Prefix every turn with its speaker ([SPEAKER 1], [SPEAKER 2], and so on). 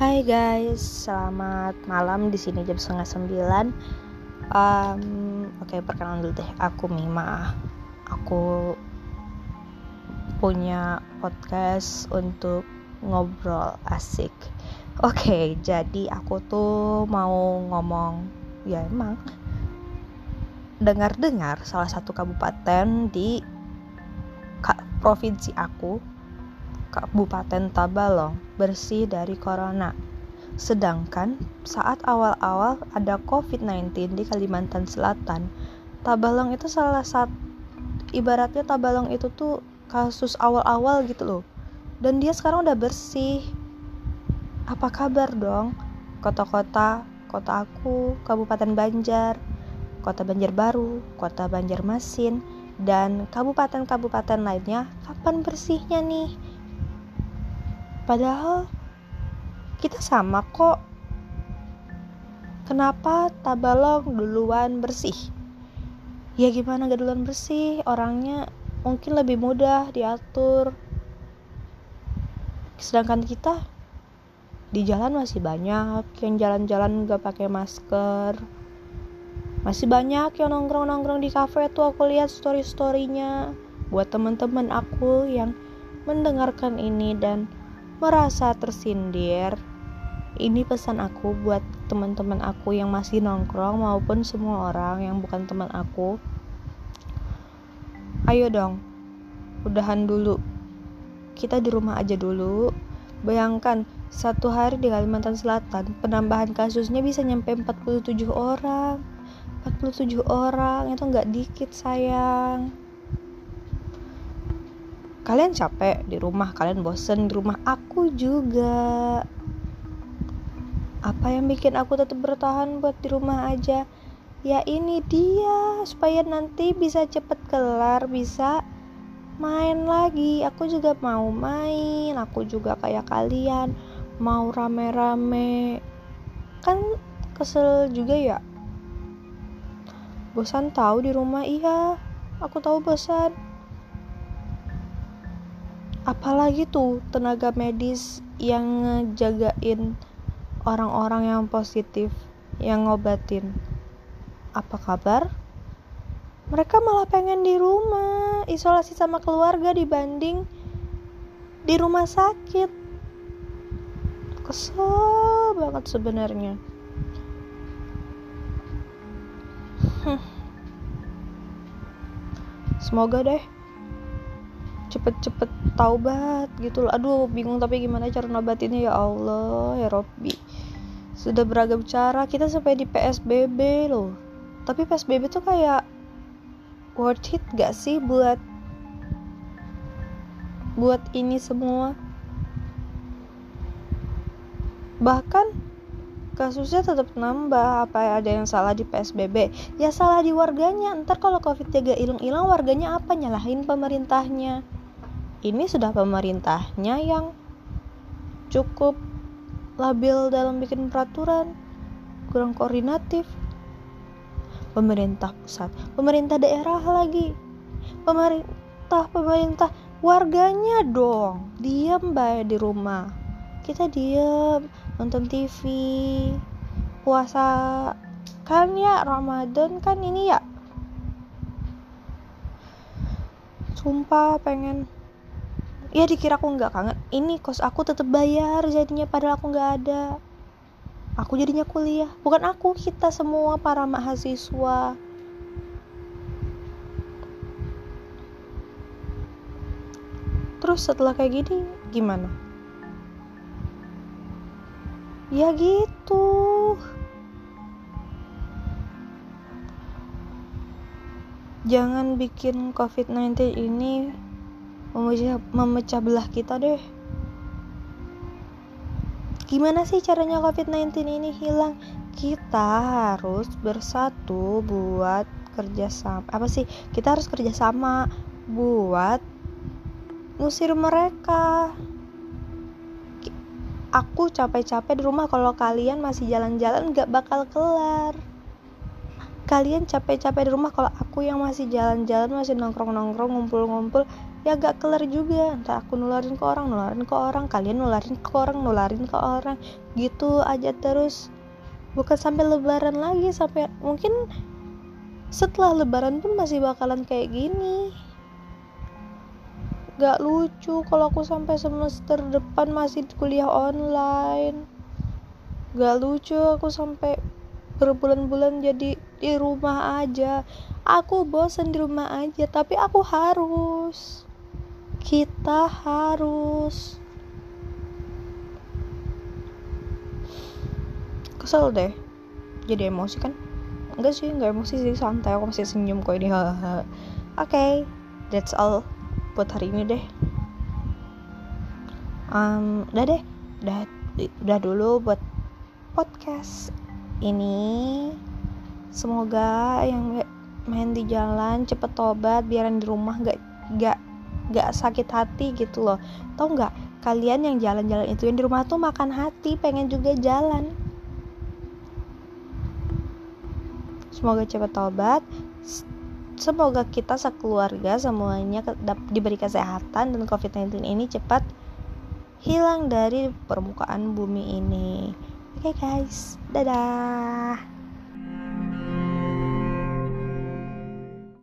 [SPEAKER 1] Hai guys, selamat malam di sini jam setengah sembilan. Um, Oke, okay, perkenalan dulu deh. Aku Mima. Aku punya podcast untuk ngobrol asik. Oke, okay, jadi aku tuh mau ngomong, ya emang dengar-dengar salah satu kabupaten di provinsi aku Kabupaten Tabalong bersih dari corona. Sedangkan saat awal-awal ada COVID-19 di Kalimantan Selatan, Tabalong itu salah satu ibaratnya Tabalong itu tuh kasus awal-awal gitu loh. Dan dia sekarang udah bersih. Apa kabar dong? Kota-kota, kota aku, Kabupaten Banjar, Kota Banjarbaru, Kota Banjarmasin, dan kabupaten-kabupaten lainnya kapan bersihnya nih? Padahal kita sama kok. Kenapa Tabalong duluan bersih? Ya gimana gak duluan bersih? Orangnya mungkin lebih mudah diatur. Sedangkan kita di jalan masih banyak yang jalan-jalan gak pakai masker. Masih banyak yang nongkrong-nongkrong di kafe tuh aku lihat story-storynya buat teman-teman aku yang mendengarkan ini dan merasa tersindir. Ini pesan aku buat teman-teman aku yang masih nongkrong maupun semua orang yang bukan teman aku. Ayo dong, udahan dulu. Kita di rumah aja dulu. Bayangkan, satu hari di Kalimantan Selatan, penambahan kasusnya bisa nyampe 47 orang. 47 orang, itu nggak dikit sayang kalian capek di rumah kalian bosen di rumah aku juga. Apa yang bikin aku tetap bertahan buat di rumah aja? Ya ini dia supaya nanti bisa cepet kelar bisa main lagi. Aku juga mau main aku juga kayak kalian mau rame-rame. Kan kesel juga ya? Bosan tahu di rumah iya. Aku tahu bosan apalagi tuh tenaga medis yang ngejagain orang-orang yang positif yang ngobatin. Apa kabar? Mereka malah pengen di rumah isolasi sama keluarga dibanding di rumah sakit. Kesel banget sebenarnya. Semoga deh cepet-cepet taubat gitu loh. Aduh bingung tapi gimana cara nabatinnya ya Allah ya Robbi. Sudah beragam cara kita sampai di PSBB loh. Tapi PSBB tuh kayak worth it gak sih buat buat ini semua? Bahkan kasusnya tetap nambah apa ada yang salah di PSBB ya salah di warganya. Ntar kalau covid-nya gak hilang-hilang warganya apa? Nyalahin pemerintahnya ini sudah pemerintahnya yang cukup labil dalam bikin peraturan kurang koordinatif. Pemerintah pusat pemerintah daerah lagi. Pemerintah pemerintah warganya dong diam baik di rumah. Kita diam nonton TV puasa kan ya Ramadan kan ini ya. Sumpah pengen ya dikira aku nggak kangen. Ini kos aku tetap bayar jadinya padahal aku nggak ada. Aku jadinya kuliah. Bukan aku kita semua para mahasiswa. Terus setelah kayak gini gimana? Ya gitu. Jangan bikin covid-19 ini memecah, memecah belah kita deh. Gimana sih caranya covid-19 ini hilang? Kita harus bersatu buat kerjasama apa sih? Kita harus kerjasama buat ngusir mereka. Aku capek-capek di rumah kalau kalian masih jalan-jalan gak bakal kelar. Kalian capek-capek di rumah kalau aku yang masih jalan-jalan masih nongkrong-nongkrong ngumpul-ngumpul ya agak kelar juga. Entah aku nularin ke orang nularin ke orang. Kalian nularin ke orang nularin ke orang. Gitu aja terus. Bukan sampai lebaran lagi sampai mungkin setelah lebaran pun masih bakalan kayak gini. Gak lucu kalau aku sampai semester depan masih kuliah online. Gak lucu aku sampai berbulan-bulan jadi di rumah aja. Aku bosan di rumah aja tapi aku harus kita harus. Kesel deh. Jadi emosi kan? Enggak sih enggak emosi sih santai. Aku masih senyum kok ini oke okay, that's all buat hari ini deh. Um, udah deh. Udah udah dulu buat podcast ini. Semoga yang main di jalan cepet tobat biar di rumah gak gak gak sakit hati gitu loh. Tau nggak kalian yang jalan-jalan itu yang di rumah tuh makan hati pengen juga jalan. Semoga cepet tobat semoga kita sekeluarga semuanya diberi kesehatan dan covid-19 ini cepat hilang dari permukaan bumi ini. Oke okay guys, dadah.